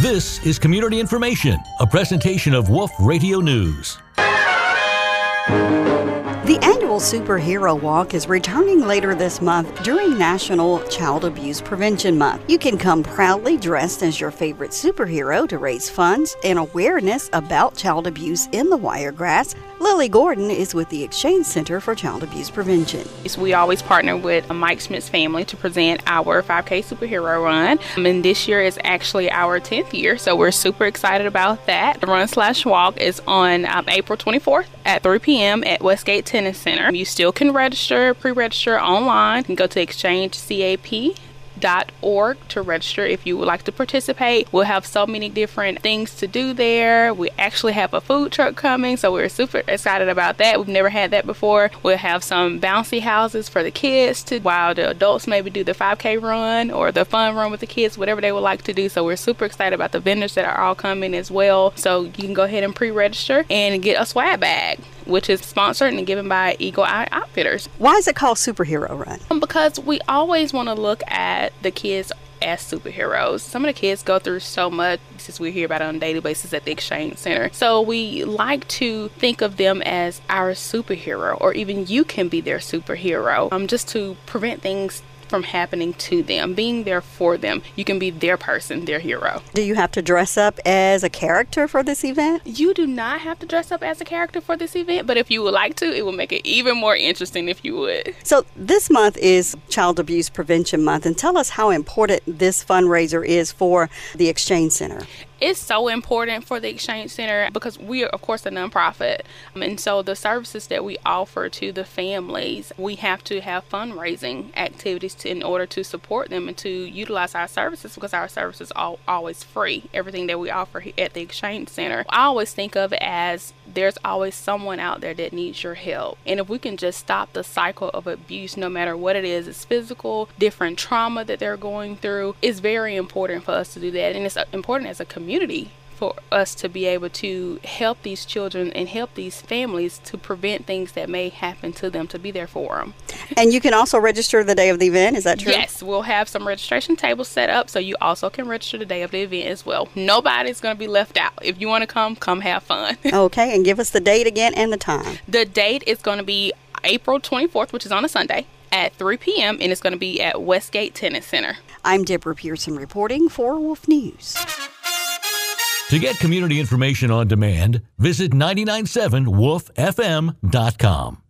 This is Community Information, a presentation of Wolf Radio News. The Superhero Walk is returning later this month during National Child Abuse Prevention Month. You can come proudly dressed as your favorite superhero to raise funds and awareness about child abuse in the Wiregrass. Lily Gordon is with the Exchange Center for Child Abuse Prevention. We always partner with Mike Schmitz family to present our 5K superhero run. And this year is actually our 10th year, so we're super excited about that. The run slash walk is on um, April 24th at 3 p.m. at Westgate Tennis Center. You still can register, pre register online. Can go to exchange.cap org to register if you would like to participate. We'll have so many different things to do there. We actually have a food truck coming, so we're super excited about that. We've never had that before. We'll have some bouncy houses for the kids to while the adults maybe do the 5K run or the fun run with the kids, whatever they would like to do. So we're super excited about the vendors that are all coming as well. So you can go ahead and pre-register and get a swag bag which is sponsored and given by Eagle Eye Outfitters. Why is it called Superhero Run? Um, because we always want to look at the kids as superheroes. Some of the kids go through so much since we hear about it on a daily basis at the Exchange Center. So we like to think of them as our superhero, or even you can be their superhero, um, just to prevent things from happening to them, being there for them. You can be their person, their hero. Do you have to dress up as a character for this event? You do not have to dress up as a character for this event, but if you would like to, it will make it even more interesting if you would. So, this month is Child Abuse Prevention Month, and tell us how important this fundraiser is for the Exchange Center it's so important for the Exchange Center because we are, of course, a nonprofit. Um, and so the services that we offer to the families, we have to have fundraising activities to, in order to support them and to utilize our services because our services are always free. Everything that we offer at the Exchange Center, I always think of it as there's always someone out there that needs your help. And if we can just stop the cycle of abuse, no matter what it is, it's physical, different trauma that they're going through, it's very important for us to do that. And it's uh, important as a community community for us to be able to help these children and help these families to prevent things that may happen to them to be there for them. And you can also register the day of the event, is that true? Yes, we'll have some registration tables set up so you also can register the day of the event as well. Nobody's going to be left out. If you want to come, come have fun. okay, and give us the date again and the time. The date is going to be April 24th, which is on a Sunday at 3 p.m. and it's going to be at Westgate Tennis Center. I'm Deborah Pearson reporting for Wolf News. To get community information on demand, visit 997wolffm.com.